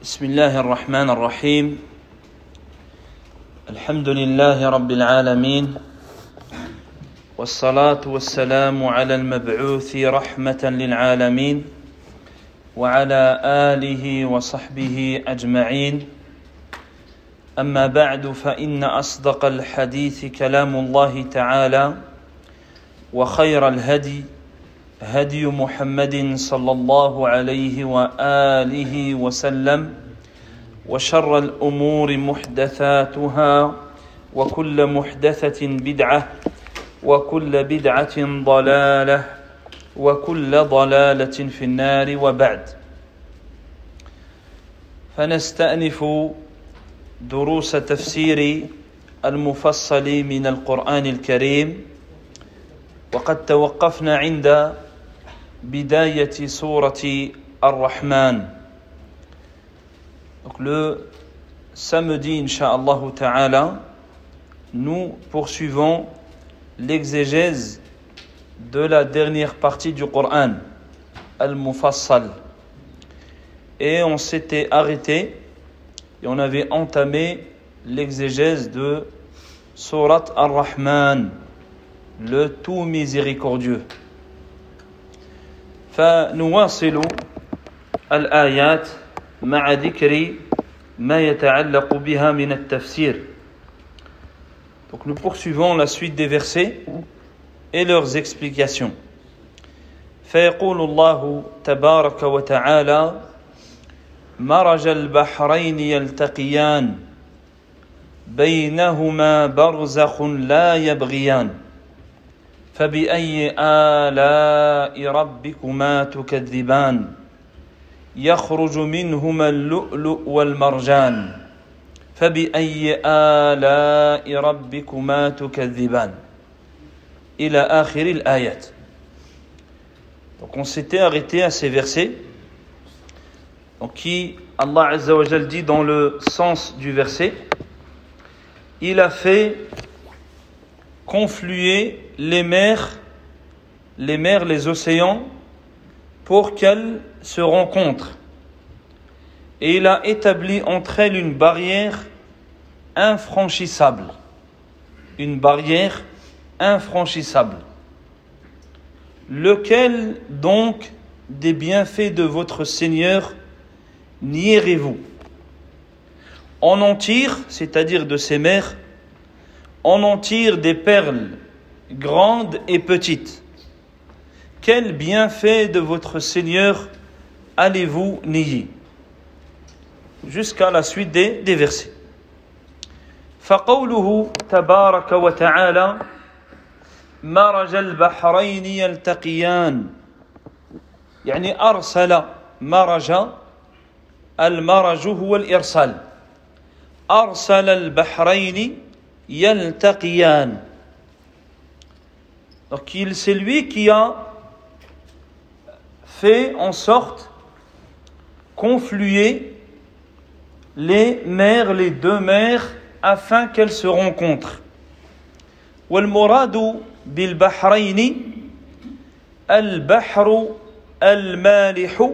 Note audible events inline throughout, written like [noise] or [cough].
بسم الله الرحمن الرحيم. الحمد لله رب العالمين. والصلاة والسلام على المبعوث رحمة للعالمين وعلى آله وصحبه أجمعين. أما بعد فإن أصدق الحديث كلام الله تعالى وخير الهدي هدي محمد صلى الله عليه وآله وسلم وشر الأمور محدثاتها وكل محدثة بدعة وكل بدعة ضلالة وكل ضلالة في النار وبعد. فنستأنف دروس تفسير المفصل من القرآن الكريم وقد توقفنا عند Bidayati Surati Ar-Rahman. Le samedi, Inch'Allah Ta'ala, nous poursuivons l'exégèse de la dernière partie du Coran, Al-Mufassal. Et on s'était arrêté et on avait entamé l'exégèse de Surat Ar-Rahman, le tout miséricordieux. فنواصل الآيات مع ذكر ما يتعلق بها من التفسير Donc nous poursuivons la suite des versets et leurs explications. فيقول الله تبارك وتعالى مرج البحرين يلتقيان بينهما برزخ لا يبغيان فبأي آلاء ربكما تكذبان يخرج منهما اللؤلؤ والمرجان فبأي آلاء ربكما تكذبان إلى آخر الآيات Donc on s'était arrêté à ces versets donc qui Allah Azza wa Jal dit dans le sens du verset il a fait confluer les mers, les mers, les océans, pour qu'elles se rencontrent. Et il a établi entre elles une barrière infranchissable. Une barrière infranchissable. Lequel donc des bienfaits de votre Seigneur nierez-vous On en tire, c'est-à-dire de ces mers, on en tire des perles grandes et petites. Quel bienfait de votre Seigneur allez-vous nier Jusqu'à la suite des, des versets. فقوله تبارك وتعالى مرج البحرين يلتقيان يعني أرسل مرج المرج هو الإرسال أرسل البحرين يلتقيان Donc il, c'est lui qui a fait en sorte confluer les mers, les deux mers, afin qu'elles se rencontrent. والمراد بالبحرين البحر المالح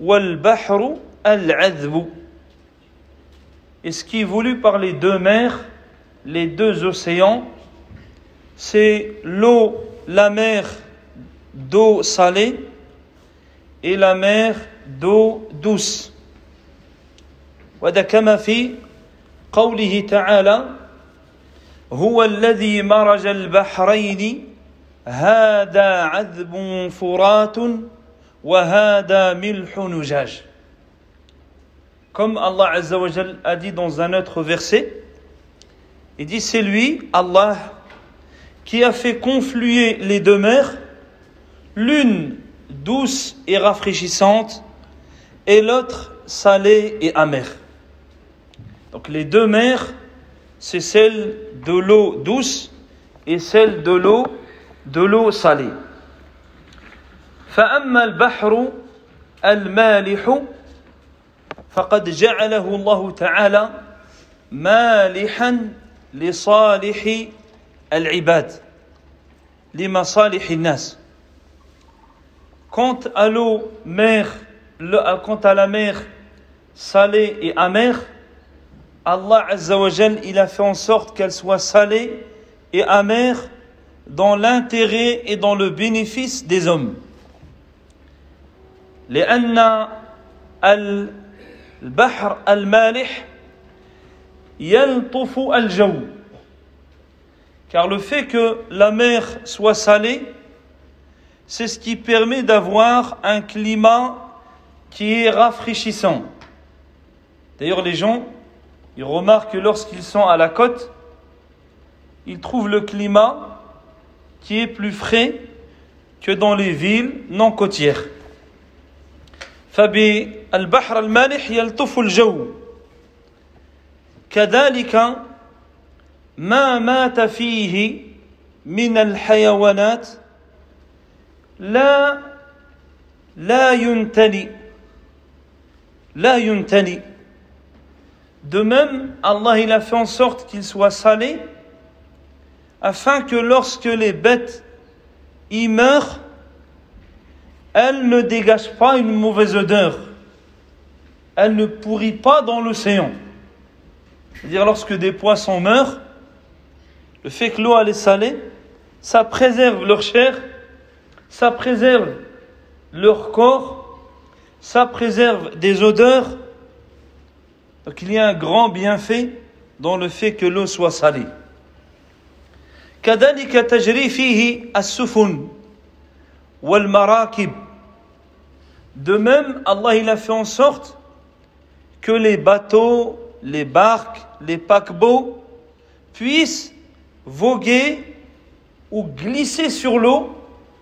والبحر العذب Et ce qui est voulu par les deux mers, les deux océans, c'est l'eau, la mer d'eau salée et la mer d'eau douce. وهذا كما في قوله تعالى هو الذي مرج البحرين هذا عذب فرات وهذا ملح نجاج Comme Allah Azza wa Jal a dit dans un autre verset, il dit c'est lui, Allah, qui a fait confluer les deux mers, l'une douce et rafraîchissante, et l'autre salée et amère. Donc les deux mers, c'est celle de l'eau douce et celle de l'eau de l'eau salée. فأما البحر المالح فقد جعله الله تعالى مالحا لصالح العباد لمصالح الناس Quant à l'eau mer, le- quant à la mer salée et amère, Allah Azzawajal, il a fait en sorte qu'elle soit salée et amère dans l'intérêt et dans le bénéfice des hommes. لأن البحر المالح يلطف الجو car le fait que la mer soit salée c'est ce qui permet d'avoir un climat qui est rafraîchissant d'ailleurs les gens ils remarquent que lorsqu'ils sont à la côte ils trouvent le climat qui est plus frais que dans les villes non côtières. فبالبحر المالح يلطف الجو كذلك ما مات فيه من الحيوانات لا لا ينتني لا ينتني De même, Allah il a fait en sorte qu'il soit salé afin que lorsque les bêtes y meurent, elles ne dégagent pas une mauvaise odeur. Elles ne pourrissent pas dans l'océan. C'est-à-dire lorsque des poissons meurent, le fait que l'eau est salée, ça préserve leur chair, ça préserve leur corps, ça préserve des odeurs. Donc il y a un grand bienfait dans le fait que l'eau soit salée. كذلك تجري فيه السفن والمراكب De même, Allah il a fait en sorte que les bateaux, les barques, les paquebots puissent voguer ou glisser sur l'eau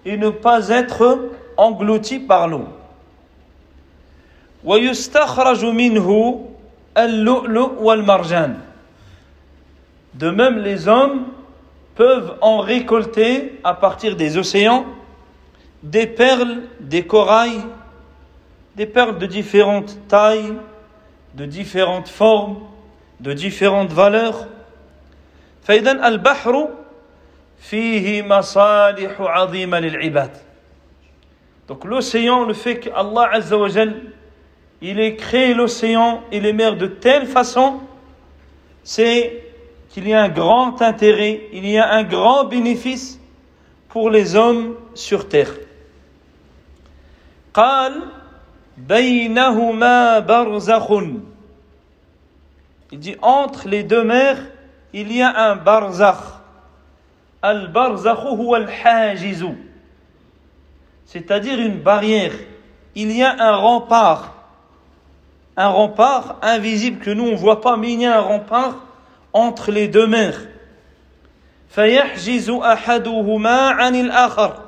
et ne pas être engloutis par l'eau. De même, les hommes peuvent en récolter à partir des océans des perles, des corails, des perles de différentes tailles, de différentes formes, de différentes valeurs. فإذا البحر فيه مصالح عظيمة للعباد. Donc l'océan, le fait qu'Allah Azza wa Jal, il ait créé l'océan et les mers de telle façon, c'est qu'il y a un grand intérêt, il y a un grand bénéfice pour les hommes sur terre. قال بينهما برزخ Il dit entre les deux mers, il y a un barzakh. Al-barzakh huwa al-hajiz. C'est-à-dire une barrière. Il y a un rempart. Un rempart invisible que nous on ne voit pas, mais il y a un rempart entre les deux mers. فيحجز أحدهما عن الآخر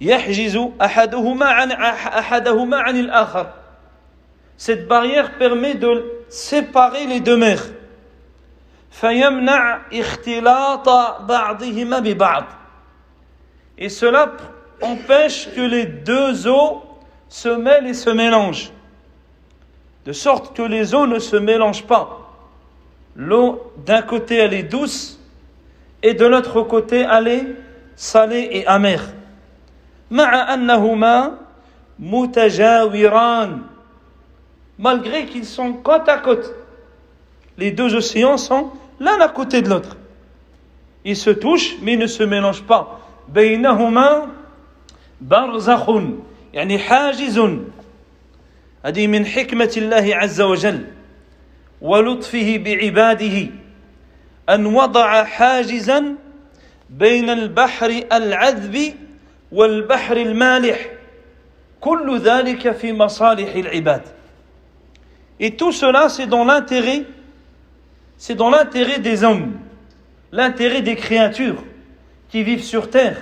يحجز أحدهما عن أحدهما عن الآخر Cette barrière permet de séparer les deux mers. فيمنع اختلاط بعضهما ببعض Et cela empêche que les deux eaux se mêlent et se mélangent. De sorte que les eaux ne se mélangent pas. L'eau d'un côté elle est douce et de l'autre côté elle est salée et amère. malgré qu'ils sont côte à côte. Les deux océans sont l'un à côté de l'autre. Ils se touchent mais ils ne se mélangent pas. بينهما برزخ يعني حاجز هذه من حكمة الله عز وجل ولطفه بعباده ان وضع حاجزا بين البحر العذب والبحر المالح كل ذلك في مصالح العباد et tout cela, c'est dans l'intérêt, c'est dans l'intérêt des hommes, l'intérêt des créatures qui vivent sur terre.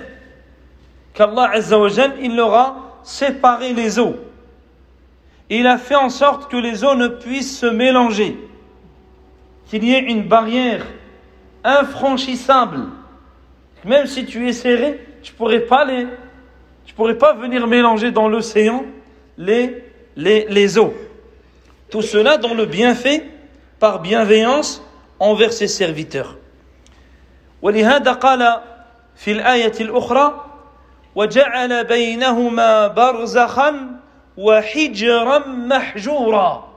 Qu'Allah Azzawajal, il leur a séparé les eaux. Il a fait en sorte que les eaux ne puissent se mélanger qu'il y ait une barrière infranchissable. Même si tu es serré, tu pourrais pas les, tu pourrais pas venir mélanger dans l'océan les, eaux. Tout cela dans le bienfait, par bienveillance envers ses serviteurs. ولهذا قال في الآية الأخرى وجعل بينهما برزخا وحجرا محجورا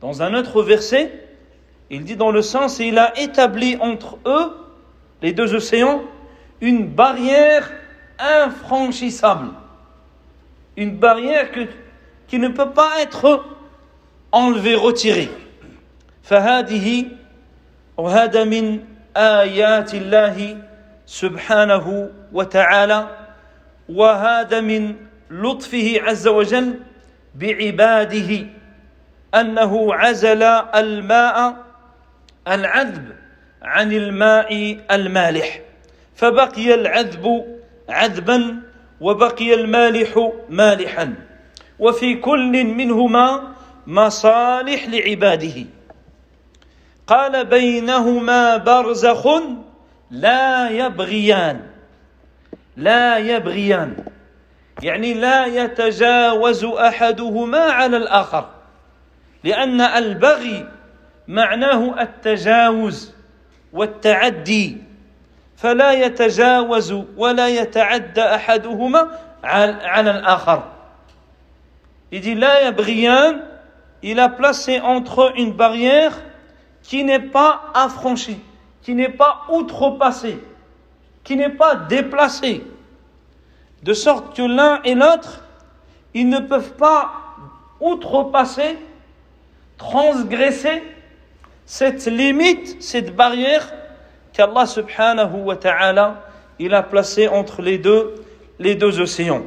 Dans un autre verset, il dit dans le sens, il a établi entre eux, les deux océans, une barrière infranchissable. Une barrière que, qui ne peut pas être enlevée, retirée. فهذه وهذا من آيات الله سبحانه وتعالى وهذا من لطفه عز وجل بعباده أنه عزل الماء العذب عن الماء المالح فبقي العذب عذبا وبقي المالح مالحا وفي كل منهما مصالح لعباده. قال بينهما برزخ لا يبغيان. لا يبغيان. يعني لا يتجاوز أحدهما على الآخر. لأن البغي معناه التجاوز والتعدي. فلا يتجاوز ولا يتعدى أحدهما على الآخر. dit la yabriyan, il a placé entre eux une barrière qui n'est pas affranchie, qui n'est pas outrepassée, qui n'est pas déplacée. De sorte que l'un et l'autre, ils ne peuvent pas outrepasser, transgresser cette limite, cette barrière qu'Allah subhanahu wa ta'ala il a placée entre les deux, les deux océans.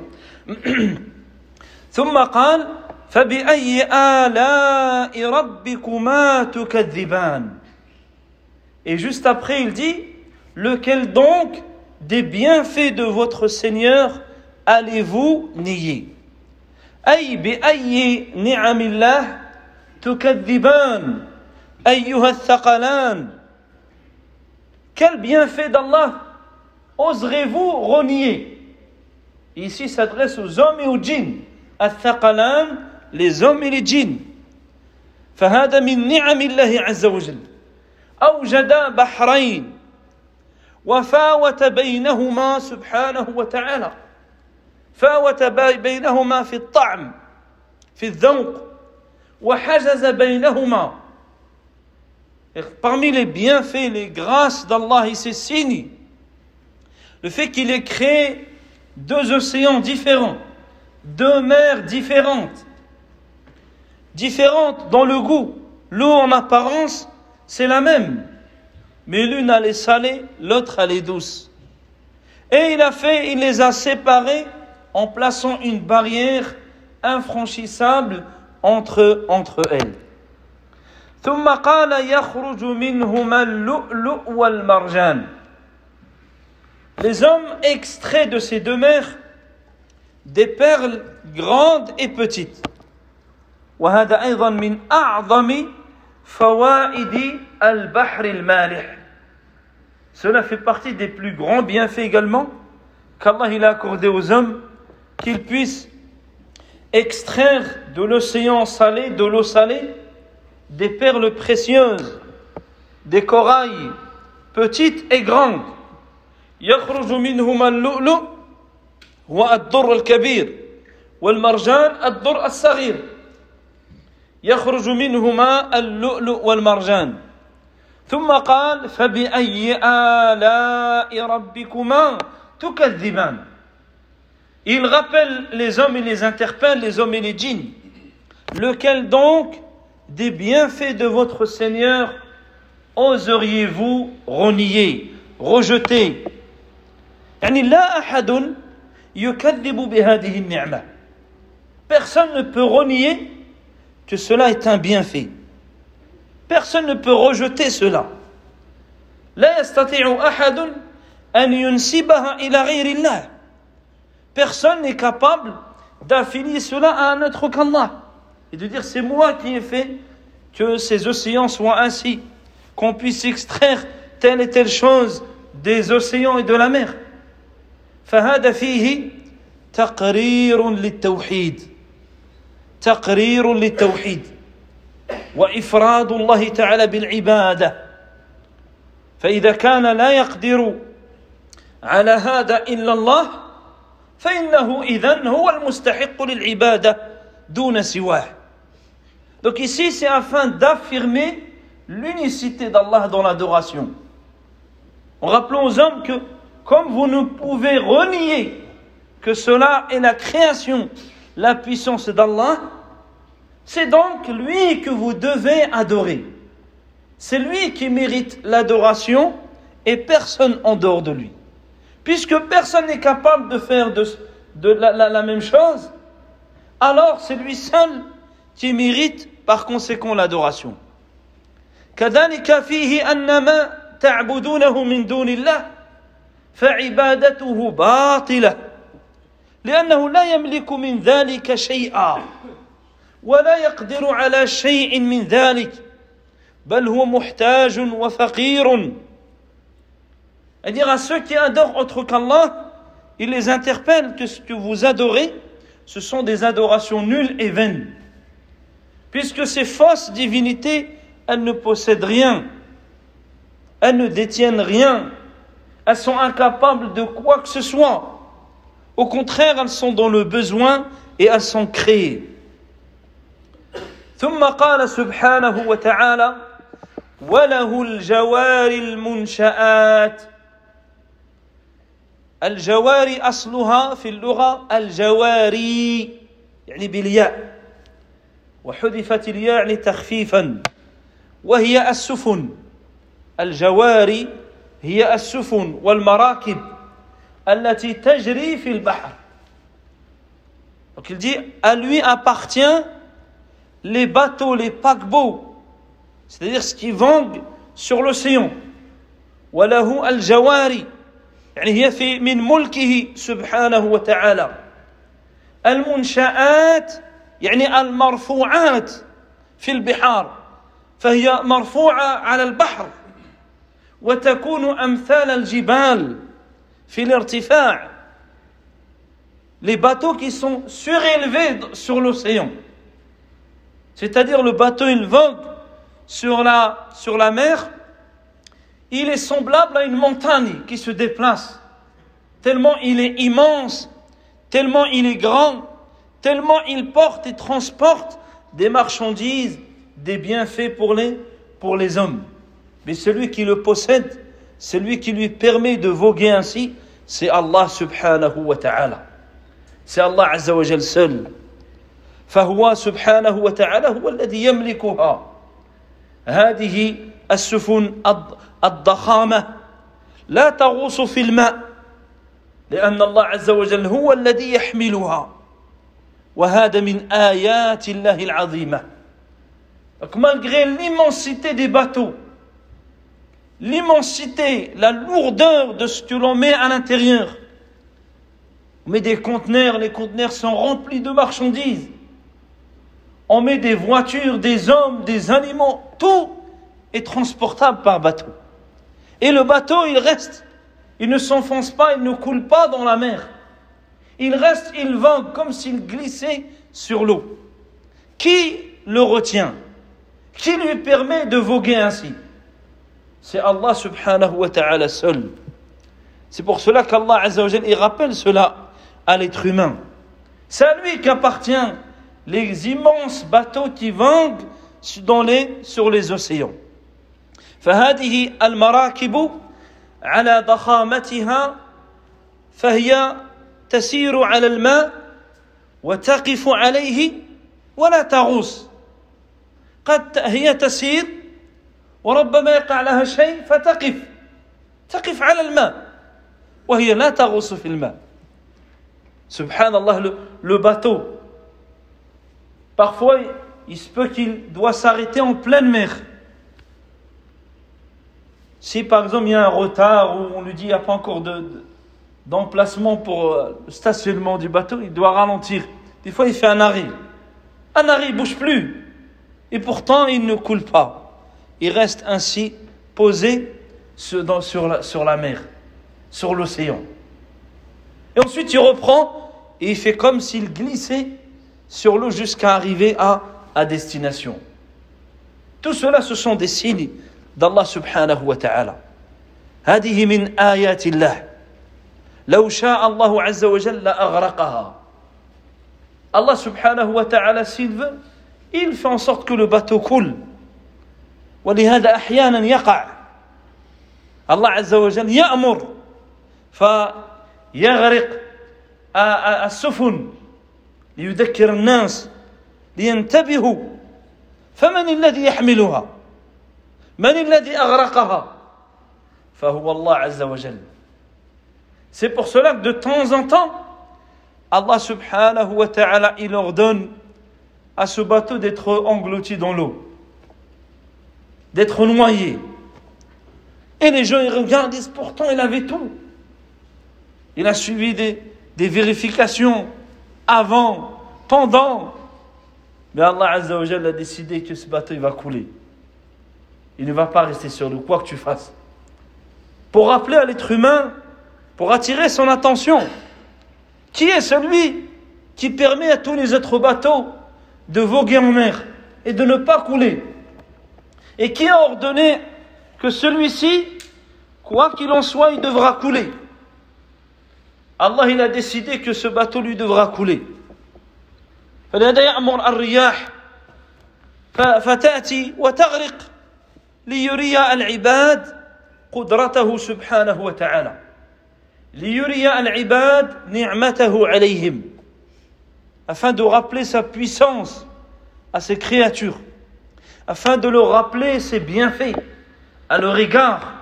[clears throat] ثم قال فبأي آلاء ربكما تكذبان Et juste après, il dit Lequel donc des bienfaits de votre Seigneur allez-vous nier أي بأي نعم الله تكذبان أيها الثقلان Quel bienfait d'Allah oserez-vous renier Ici s'adresse aux hommes et aux djinns. الثقلان les hommes et les djinns. فهذا من نعم الله عز وجل أوجد بحرين وفاوت بينهما سبحانه وتعالى فاوت بينهما في الطعم في الذوق وحجز بينهما Parmi les bienfaits, les grâces d'Allah et ses signes, le fait qu'il ait créé deux océans différents, deux mers différentes, différentes dans le goût. L'eau en apparence, c'est la même, mais l'une elle est salée, l'autre elle est douce. Et il a fait, il les a séparés en plaçant une barrière infranchissable entre, entre elles. ثم قال يخرج منهما اللؤلؤ والمرجان Les hommes extraient de ces deux mers des perles grandes et petites. وهذا أيضا من أعظم فوائد البحر المالح Cela fait partie des plus grands bienfaits également qu'Allah il a accordé aux hommes qu'ils puissent extraire de l'océan salé, de l'eau salée, des perles précieuses, des corails petites et grandes. يخرج منهما اللؤلؤ والدر الكبير والمرجان الدر الصغير يخرج منهما اللؤلؤ والمرجان ثم قال فبأي آلاء ربكما تكذبان Il rappelle les hommes et les interpelle, les hommes et les djinns. Lequel donc des bienfaits de votre Seigneur oseriez-vous renier, rejeter يعني لا أحد يكذب بهذه النعمة Personne ne peut renier que cela est un bienfait. Personne ne peut rejeter cela. لا يستطيع أحد أن ينسبها إلى غير الله. Personne n'est capable d'affilier cela à un autre qu'Allah et de dire c'est moi qui ai fait que ces océans soient ainsi, qu'on puisse extraire telle et telle chose des océans et de la mer. فهذا فيه تقرير للتوحيد تقرير للتوحيد وافراد الله تعالى بالعباده فاذا كان لا يقدر على هذا الا الله فإنه إذن هو المستحق للعبادة دون سواه Donc ici, c'est afin d'affirmer l'unicité d'Allah dans l'adoration. En rappelant aux hommes que, comme vous ne pouvez renier que cela est la création, la puissance d'Allah, c'est donc lui que vous devez adorer. C'est lui qui mérite l'adoration et personne en dehors de lui. Puisque personne n'est capable de faire de, de la, la, la même chose, alors c'est lui seul qui mérite par conséquent l'adoration. كذلك فيه أن ما تعبدونه من دون الله فعبادته باطلة لأنه لا يملك من ذلك شيئا ولا يقدر على شيء من ذلك بل هو محتاج وفقير C'est-à-dire à ceux qui adorent autre qu'Allah, il les interpelle que ce que vous adorez, ce sont des adorations nulles et vaines. Puisque ces fausses divinités, elles ne possèdent rien, elles ne détiennent rien, elles sont incapables de quoi que ce soit. Au contraire, elles sont dans le besoin et elles sont créées. ثم قال سبحانه وتعالى وله الجوار المنشآت. الجواري أصلها في اللغة الجواري يعني بالياء. وحذفت الياء يعني تخفيفا وهي السفن. الجواري هي السفن والمراكب. التي تجري في البحر. Donc il dit, à lui appartient les bateaux, les paquebots, c'est-à-dire ce qui vogue sur l'océan. وله الجواري يعني هي في من ملكه سبحانه وتعالى. المنشآت يعني المرفوعات في البحار فهي مرفوعة على البحر. وتكون أمثال الجبال. Les bateaux qui sont surélevés sur l'océan. C'est-à-dire le bateau il vogue sur la, sur la mer il est semblable à une montagne qui se déplace, tellement il est immense, tellement il est grand, tellement il porte et transporte des marchandises, des bienfaits pour les, pour les hommes. Mais celui qui le possède, celui qui lui permet de voguer ainsi, c'est Allah subhanahu wa ta'ala. C'est Allah azza wa jal seul. فهو سبحانه وتعالى هو الذي يملكها هذه السفن الضخامة لا تغوص في الماء لأن الله عز وجل هو الذي يحملها وهذا من آيات الله العظيمة Donc malgré l'immensité des bateaux, l'immensité, la lourdeur de ce que l'on met à l'intérieur, on met des conteneurs, les conteneurs sont remplis de marchandises, on met des voitures, des hommes, des animaux, tout est transportable par bateau. Et le bateau, il reste. Il ne s'enfonce pas, il ne coule pas dans la mer. Il reste, il vogue comme s'il glissait sur l'eau. Qui le retient? Qui lui permet de voguer ainsi? C'est Allah subhanahu wa ta'ala seul. C'est pour cela qu'Allah il rappelle cela à l'être humain. C'est à lui qu'appartient les immenses bateaux qui voguent dans les, sur les océans. فهذه المراكب على ضخامتها فهي تسير على الماء وتقف عليه ولا تغوص قد هي تسير وربما يقع لها شيء فتقف تقف على الماء وهي لا تغوص في الماء سبحان الله le, le bateau parfois il se peut qu'il doit s'arrêter en pleine mer Si par exemple il y a un retard ou on lui dit qu'il n'y a pas encore d'emplacement pour euh, le stationnement du bateau, il doit ralentir. Des fois il fait un arrêt. Un arrêt, il ne bouge plus. Et pourtant il ne coule pas. Il reste ainsi posé sur, la, sur la mer, sur l'océan. Et ensuite il reprend et il fait comme s'il glissait sur l'eau jusqu'à arriver à, à destination. Tout cela, ce sont des signes d'Allah subhanahu wa ta'ala. هذه من آيات الله لو شاء الله عز وجل لأغرقها Allah subhanahu wa ta'ala s'il veut il fait en sorte que le bateau coule ولهذا أحيانا يقع. الله عز وجل يأمر فيغرق السفن ليذكر الناس لينتبهوا. فمن الذي يحملها؟ من الذي أغرقها؟ فهو الله عز وجل. C'est pour cela que de temps en temps, Allah subhanahu wa ta'ala, il ordonne à ce bateau d'être englouti dans l'eau, d'être noyé. Et les gens, ils regardent, ils disent, pourtant il avait tout. Il a suivi des, vérifications avant, pendant. Mais Allah a décidé que ce bateau, il va couler. Il ne va pas rester sur l'eau, quoi que tu fasses. Pour rappeler à l'être humain, pour attirer son attention, qui est celui qui permet à tous les autres bateaux de voguer en mer et de ne pas couler? Et qui a ordonné que celui-ci, quoi qu'il en soit, il devra couler Allah il a décidé que ce bateau lui devra couler. فلهذا يأمر الرياح فتأتي وتغرق ليري العباد قدرته سبحانه وتعالى ليري العباد نعمته عليهم afin de rappeler sa puissance à ses créatures afin de leur rappeler ses bienfaits à leur égard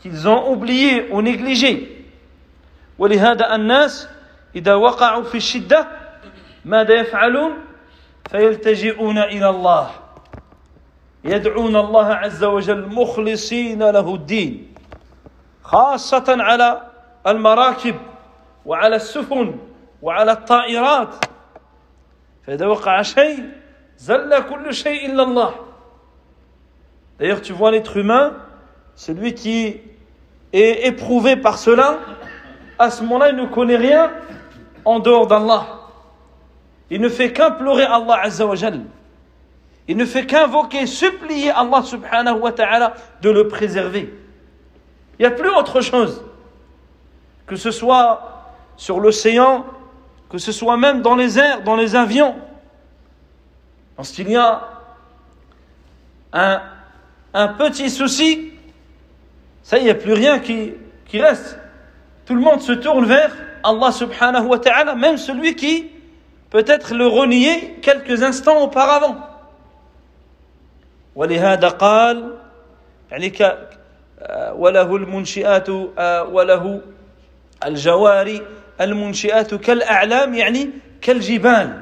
qu'ils ont oublié ou négligé ولهذا الناس إذا وقعوا في الشدة ماذا يفعلون فيلتجئون إلى الله يدعون الله عز وجل مخلصين له الدين خاصة على المراكب وعلى السفن وعلى الطائرات فإذا وقع شيء زل كل شيء إلا الله D'ailleurs, tu vois l'être humain, celui qui est éprouvé par cela, à ce moment-là, il ne connaît rien en dehors d'Allah. Il ne fait qu'implorer Allah Azza wa. Il ne fait qu'invoquer, supplier Allah subhanahu wa ta'ala de le préserver. Il n'y a plus autre chose. Que ce soit sur l'océan, que ce soit même dans les airs, dans les avions. Lorsqu'il y a un, un petit souci, ça, il n'y a plus rien qui, qui reste tout le monde se tourne vers Allah subhanahu wa ta'ala, même celui qui peut-être le reniait quelques instants auparavant. ولهذا قال يعني ك وله المنشئات وله الجواري المنشئات كالأعلام يعني كالجبال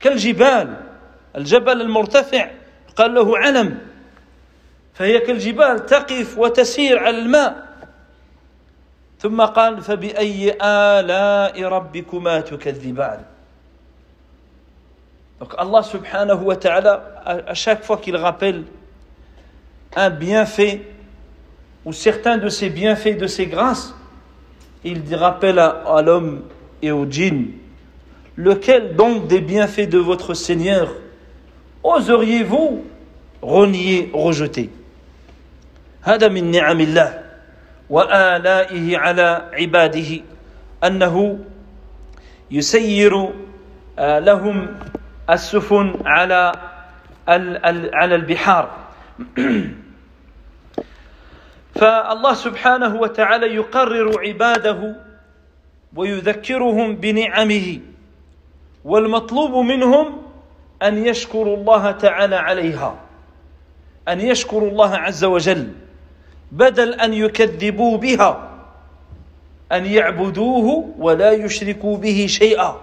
كالجبال الجبل المرتفع قال له علم فهي كالجبال تقف وتسير على الماء ثم قال فبأي آلاء ربكما تكذبان Donc Allah subhanahu wa ta'ala, à chaque fois qu'il rappelle un bienfait ou certains de ses bienfaits, de ses grâces, il rappelle à, à l'homme et au djinn, lequel donc des bienfaits de votre Seigneur oseriez-vous renier, rejeter هذا من نعم الله وآلائه على عباده أنه يسير لهم السفن على على البحار. [clears throat] فالله سبحانه وتعالى يقرر عباده ويذكرهم بنعمه والمطلوب منهم أن يشكروا الله تعالى عليها أن يشكروا الله عز وجل. بدل ان يكذبوا بها ان يعبدوه ولا يشركوا به شيئا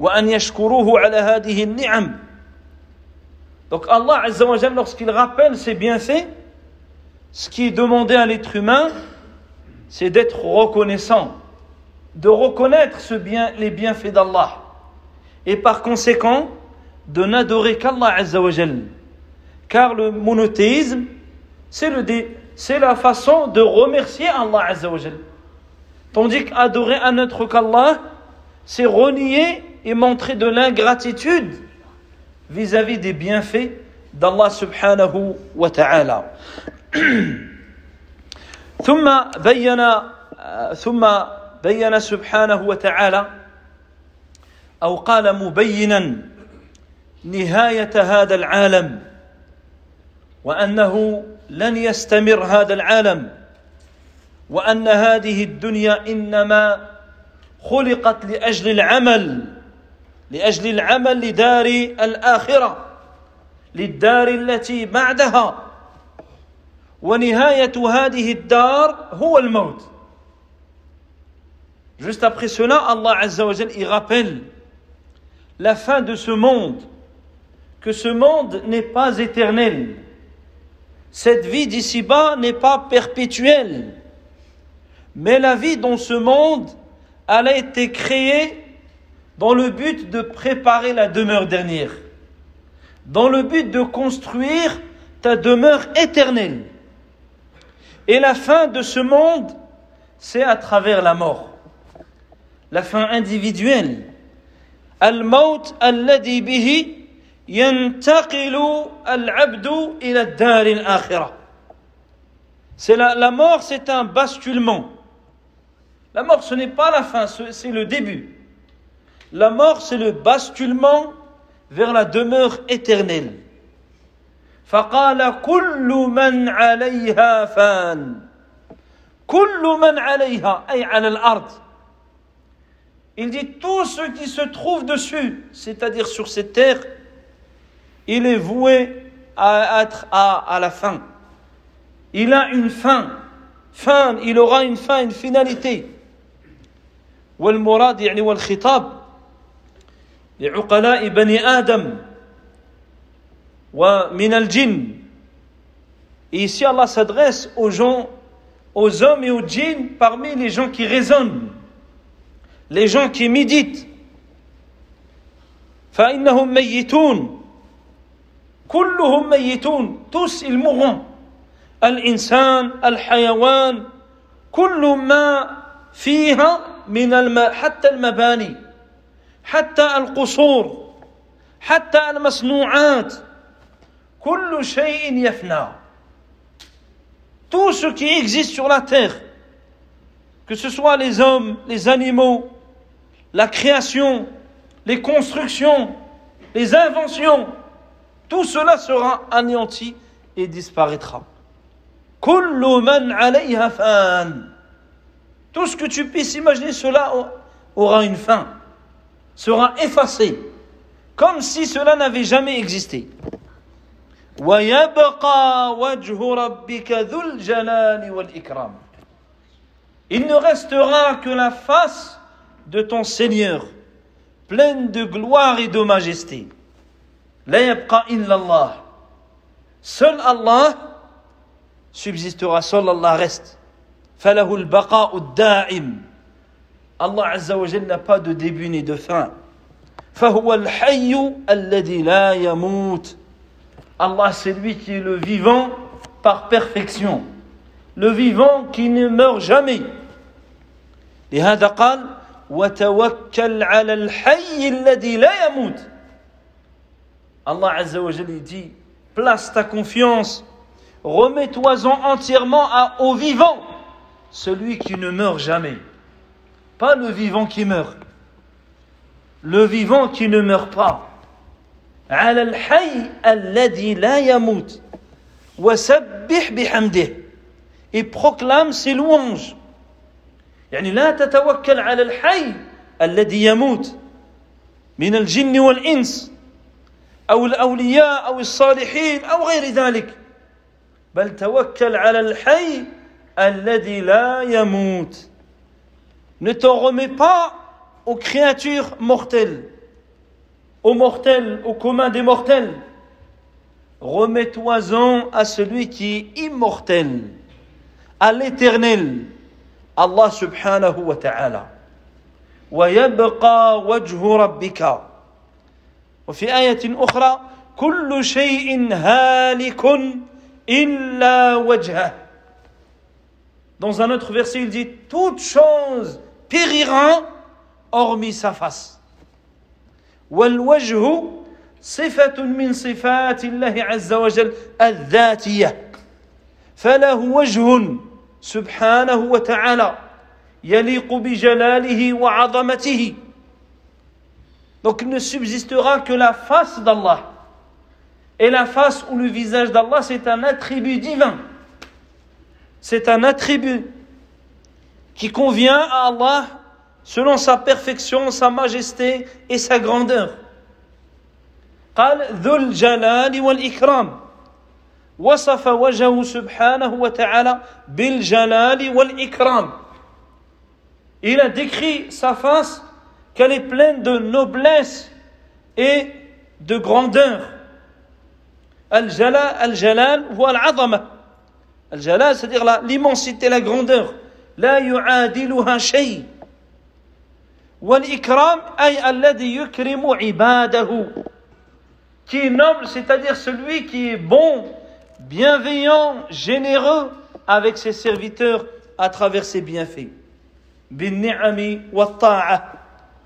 وان يشكروه على هذه النعم Donc Allah Azza wa Jalla, lorsqu'il rappelle ses bienfaits, ce qui est demandé à l'être humain, c'est d'être reconnaissant, de reconnaître ce bien, les bienfaits d'Allah. Et par conséquent, de n'adorer qu'Allah Azza wa Jalla. Car le monothéisme, c'est le, dé, c'est la façon de remercier Allah Azzawajal. Tandis qu'adorer un autre qu'Allah, c'est renier et montrer de l'ingratitude vis-à-vis des bienfaits d'Allah subhanahu wa ta'ala. ثم بين ثم بين سبحانه وتعالى أو قال مبينا نهاية هذا العالم وأنه لن يستمر هذا العالم وأن هذه الدنيا إنما خلقت لأجل العمل لأجل العمل لدار الآخرة للدار التي بعدها ونهاية هذه الدار هو الموت Juste après cela, Allah Azza wa il rappelle la fin de ce monde, que ce monde n'est pas éternel. Cette vie d'ici-bas n'est pas perpétuelle. Mais la vie dans ce monde, elle a été créée dans le but de préparer la demeure dernière, dans le but de construire ta demeure éternelle. Et la fin de ce monde, c'est à travers la mort. La fin individuelle. Al-maut alladhi bihi C'est la, la mort, c'est un basculement. La mort, ce n'est pas la fin, c'est le début. La mort, c'est le basculement vers la demeure éternelle. فقال كل من عليها فان كل من عليها أي على الأرض Il dit tout ce qui se trouve dessus, c'est-à-dire sur cette terre, il est voué à être à, à la fin. Il a une fin. Fin, il aura une fin, une finalité. والمراد يعني والخطاب لعقلاء بني آدم ومن الجن Et ici, Allah s'adresse aux gens, aux hommes et aux djinns parmi les gens qui raisonnent, les gens qui méditent. فإنهم ميتون كلهم ميتون tous ils mourront الإنسان الحيوان كل ما فيها من الم... حتى المباني حتى القصور حتى المصنوعات كل شيء يفنى tout ce qui existe sur la terre que ce soit les hommes les animaux la création les constructions les inventions tout cela sera anéanti et disparaîtra. Tout ce que tu puisses imaginer, cela aura une fin, sera effacé, comme si cela n'avait jamais existé. Il ne restera que la face de ton Seigneur, pleine de gloire et de majesté. Seul Allah subsistera, seul Allah reste. فله البقاء الدائم الله عز وجل n'a pas de début ni de fin فهو الحي الذي لا يموت Allah c'est lui qui est le vivant par perfection le vivant qui ne meurt jamais لهذا قال وتوكل على الحي الذي لا يموت Allah Azza wa Jalla dit place ta confiance remets-toi-en entièrement à, au vivant celui qui ne meurt jamais. Pas le vivant qui meurt. Le vivant qui ne meurt pas. على الحي الذي لا يموت وسبح بحمده et proclame ses louanges يعني لا تتوكل على الحي الذي يموت من الجن والإنس أو الأولياء أو الصالحين أو غير ذلك بل توكل على الحي alladhi la yamut. Ne t'en remets pas aux créatures mortelles, aux mortels, au commun des mortels. Remets-toi-en à celui qui est immortel, à l'éternel, Allah subhanahu wa ta'ala. ويبقى وجه ربك وفي آية أخرى كل شيء هالك إلا وجهه. Dans un autre verset, il dit Toute chose périra hormis sa face. والوجه صفة من صفات الله عز وجل الذاتية. فله وجه سبحانه وتعالى يليق بجلاله وعظمته. Donc il ne subsistera que la face d'Allah. Et la face ou le visage d'Allah, c'est un attribut divin. C'est un attribut qui convient à Allah selon sa perfection, sa majesté et sa grandeur. قال ذو الجلال والإكرام وصف وجهه سبحانه وتعالى بالجلال والإكرام Il a décrit sa face qu'elle est pleine de noblesse et de grandeur. Al-Jalal, Al-Jalal ou Al-Azama. Al-Jalal, c'est-à-dire l'immensité, la grandeur. La yu'adiluha shay. Wal-Ikram, ay alladhi yukrimu ibadahu. Qui est noble, c'est-à-dire celui qui est bon, bienveillant, généreux avec ses serviteurs à travers ses bienfaits. Bin ni'ami wa ta'a.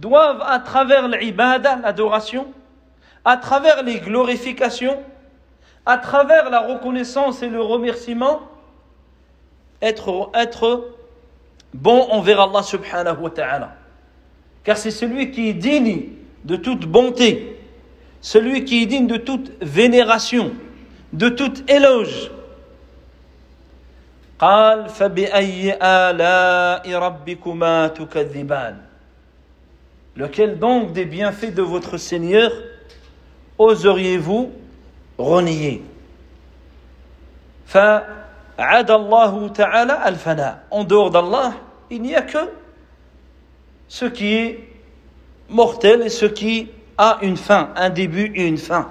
doivent, à travers l'ibada, l'adoration, à travers les glorifications, à travers la reconnaissance et le remerciement, être, être bon envers Allah subhanahu wa ta'ala. Car c'est celui qui est digne de toute bonté, celui qui est digne de toute vénération, de toute éloge. قال فبأي آلاء ربكما تكذبان Lequel donc des bienfaits de votre Seigneur oseriez-vous renier? En dehors d'Allah, il n'y a que ce qui est mortel et ce qui a une fin, un début et une fin.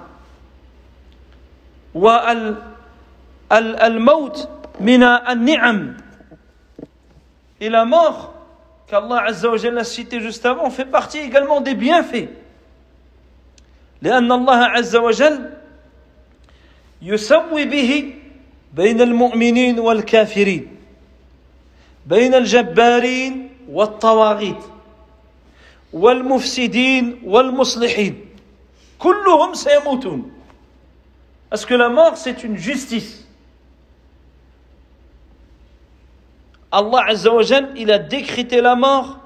Wa al-maut mina an-ni'am. Et la mort qu'Allah Azza wa Jalla a cité juste avant fait partie également des bienfaits. لأن الله عز وجل يسوي به بين المؤمنين والكافرين بين الجبارين والطواغيت والمفسدين والمصلحين كلهم سيموتون Parce que la mort, c'est une justice. Allah Azzawajal, il a décrété la mort,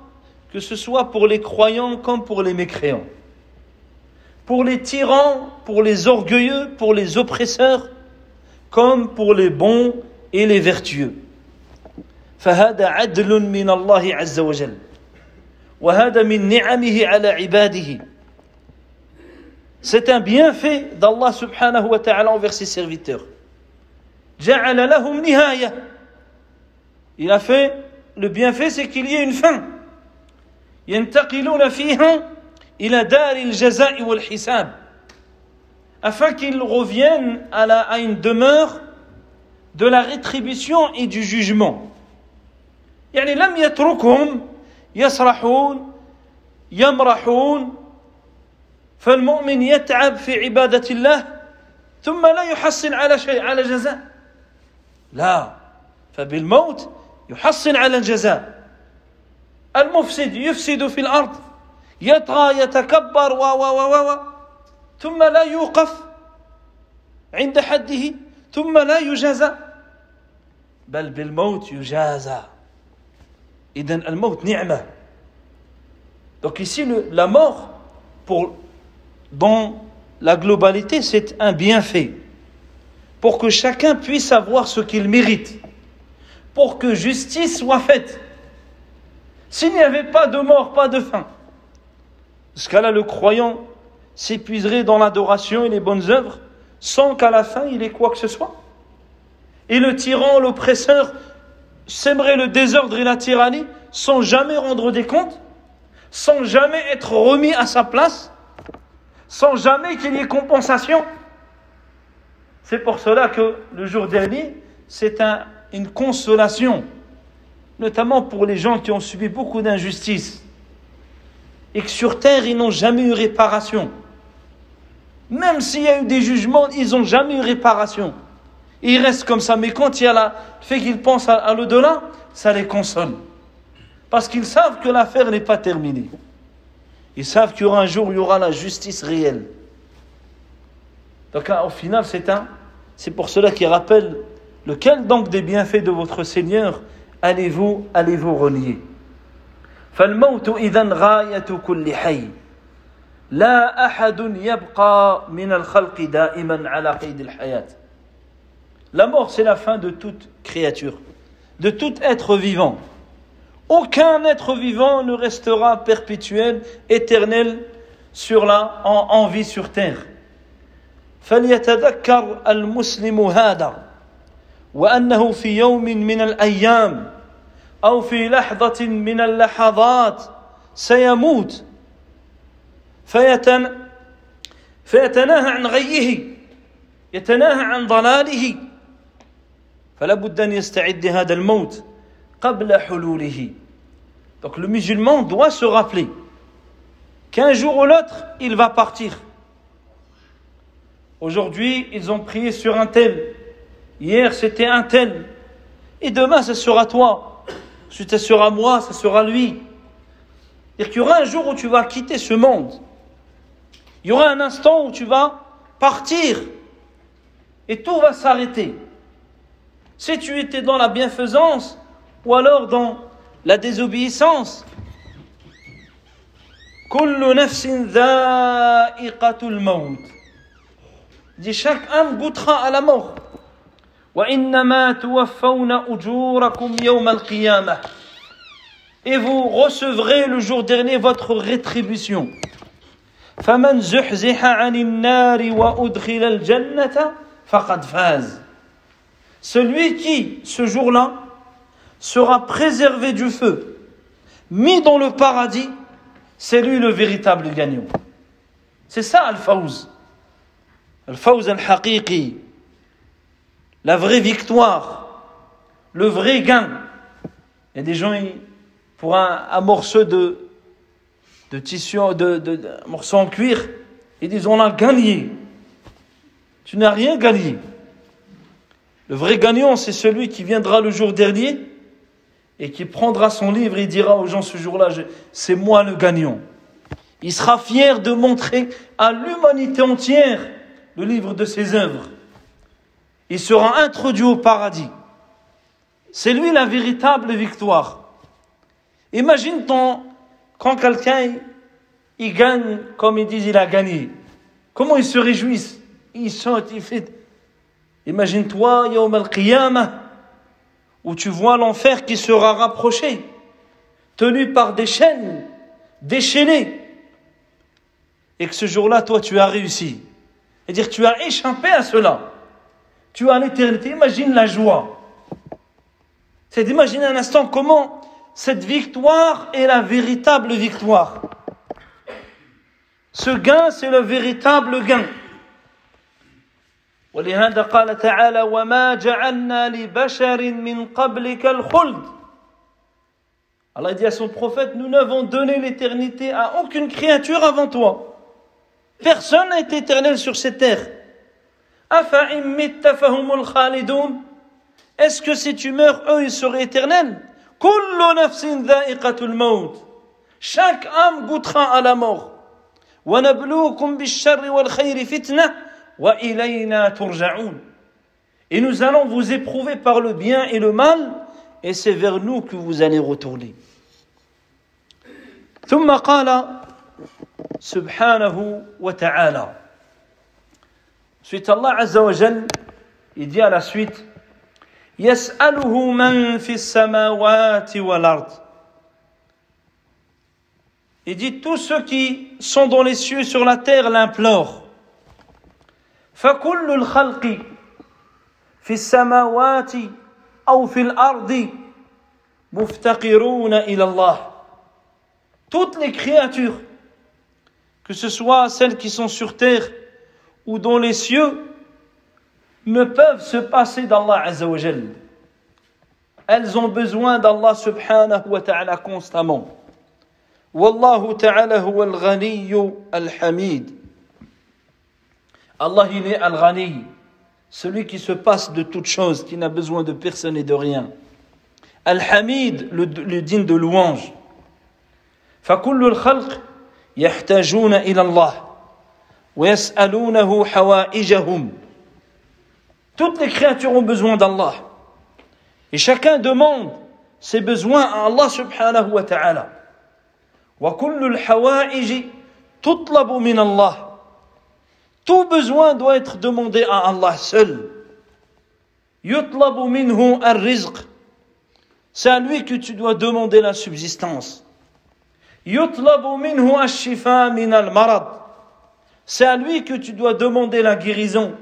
que ce soit pour les croyants comme pour les mécréants. Pour les tyrans, pour les orgueilleux, pour les oppresseurs, comme pour les bons et les vertueux. فهذا عدل من الله عز وجل وهذا من نعمه على عباده C'est un bienfait d'Allah subhanahu wa ta'ala envers ses serviteurs. جعل لهم نهايه Il a fait, le bienfait, c'est qu'il y ait une fin. ينتقلون فيها إلى دار الجزاء والحساب afin qu'ils reviennent à, la, à une demeure de la rétribution et du jugement. يعني لم يتركهم يسرحون يمرحون فالمؤمن يتعب في عبادة الله ثم لا يحصل على شيء على جزاء لا فبالموت يحصل على الجزاء المفسد يفسد في الارض يطغى يتكبر و و و و ثم لا يوقف عند حده ثم لا يجازى بل بالموت يجازى اذا الموت نعمه donc ici le, la mort pour dans la globalité c'est un bienfait pour que chacun puisse avoir ce qu'il mérite pour que justice soit faite. S'il n'y avait pas de mort, pas de fin, ce cas-là, le croyant s'épuiserait dans l'adoration et les bonnes œuvres sans qu'à la fin il ait quoi que ce soit. Et le tyran, l'oppresseur, sèmerait le désordre et la tyrannie sans jamais rendre des comptes, sans jamais être remis à sa place, sans jamais qu'il y ait compensation. C'est pour cela que le jour dernier, c'est un une consolation, notamment pour les gens qui ont subi beaucoup d'injustices. et que sur terre, ils n'ont jamais eu réparation. Même s'il y a eu des jugements, ils n'ont jamais eu réparation. Ils restent comme ça. Mais quand il y a la, le fait qu'ils pensent à, l'au-delà, ça les console. Parce qu'ils savent que l'affaire n'est pas terminée. Ils savent qu'il y aura un jour il y aura la justice réelle. Donc au final, c'est un, c'est pour cela qu'il rappelle lequel donc des bienfaits de votre Seigneur allez-vous, allez-vous renier. فالموت إذا غاية كل حي لا أحد يبقى من الخلق دائما على قيد الحياة La mort, c'est la fin de toute créature, de tout être vivant. Aucun être vivant ne restera perpétuel, éternel sur la, en, en vie sur terre. فليتذكر المسلم هذا وأنه في يوم من الأيام أو في لحظة من اللحظات سيموت فيتن فيتناهى عن غيه يتناهى عن ضلاله فلا بد أن يستعد هذا الموت قبل حلوله Donc le musulman doit se rappeler qu'un jour ou l'autre, il va partir. Aujourd'hui, ils ont prié sur un tel. Hier, c'était un tel. Et demain, ce sera toi. Ce sera moi, ce sera lui. Il y aura un jour où tu vas quitter ce monde. Il y aura un instant où tu vas partir. Et tout va s'arrêter. Si tu étais dans la bienfaisance ou alors dans la désobéissance. Dit chaque âme goûtera à la mort. Et vous recevrez le jour dernier votre rétribution. Celui qui, ce jour-là, sera préservé du feu, mis dans le paradis, c'est lui le véritable gagnant. C'est ça Al-Fawz. Al-Fawz al-Haqiqi. La vraie victoire. Le vrai gain. Il y a des gens, pour un, morceau de, tissu, de, de, morceau en cuir, ils disent on a gagné. Tu n'as rien gagné. Le vrai gagnant, c'est celui qui viendra le jour dernier et qui prendra son livre et dira aux gens ce jour-là, c'est moi le gagnant. Il sera fier de montrer à l'humanité entière le livre de ses œuvres. Il sera introduit au paradis. C'est lui la véritable victoire. Imagine ton, quand quelqu'un il gagne, comme ils disent, il a gagné. Comment ils se réjouissent? Ils font. Imagine-toi, Yawm al-Qiyamah, où tu vois l'enfer qui sera rapproché, tenu par des chaînes, déchaîné, et que ce jour-là, toi, tu as réussi. C'est-à-dire, tu as échappé à cela Tu as l'éternité. Imagine la joie. C'est d'imaginer un instant comment cette victoire est la véritable victoire. Ce gain, c'est le véritable gain. ولهذا قال تعالى وما جعلنا لبشر من قبلك الخلد Allah dit à son prophète, nous n'avons donné l'éternité à aucune créature avant toi. Personne n'est éternel sur cette terre. Est-ce que si tu meurs, eux, ils seraient éternels Chaque âme goûtera à la mort. وَنَبْلُوكُمْ بِالشَّرِّ وَالْخَيْرِ فِتْنَةً et nous allons vous éprouver par le bien et le mal, et c'est vers nous que vous allez retourner. ثم قال سبحانه وتعالى Suite Allah Azza wa Jal, il dit à la suite يسأله من في السماوات والأرض Il dit tous ceux qui sont dans les cieux sur la terre l'implorent فكل الخلق في السماوات أو في الأرض مفتقرون إلى الله Toutes les créatures, que ce soit celles qui sont sur terre ou dans les cieux, ne peuvent se passer d'Allah Azzawajal. Elles ont besoin d'Allah subhanahu wa ta'ala constamment. والله تعالى هو الغني الحميد Allah il est Al-Ghani, celui qui se passe de toutes choses, qui n'a besoin de personne et de rien. Al-Hamid, le, le digne de louange. فكل الخلق يحتاجون إلى الله ويسألونه حوائجهم Toutes les créatures ont besoin d'Allah. Et chacun demande ses besoins à Allah subhanahu wa ta'ala. وكل الحوائج تطلب من الله Tout besoin doit être demandé à Allah seul. يطلب منه الرزق C'est à lui que tu dois demander la subsistance. يطلب منه الشفاء من المرض C'est à lui que tu dois demander la guérison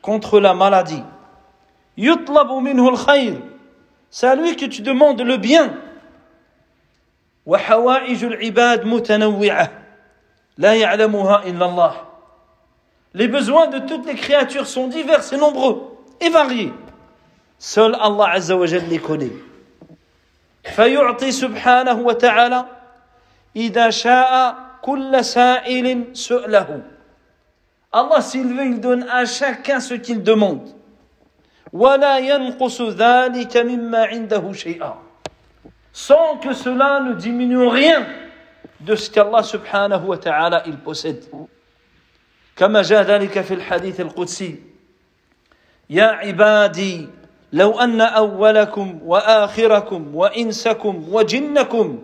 contre la maladie. يطلب منه الخير C'est à lui que tu demandes le bien. وحوائج العباد متنوعة لا يعلمها إلا الله Les besoins de toutes les créatures sont divers et nombreux et variés. Seul Allah Azza wa Jalla les connaît. فيعطي سبحانه وتعالى إذا شاء كل سائل سؤله Allah s'il veut il donne à chacun ce qu'il demande. Sans que cela ne diminue rien de ce qu'Allah subhanahu wa ta'ala il possède. كما جاء ذلك في الحديث القدسي يا عبادي لو ان اولكم واخركم وانسكم وجنكم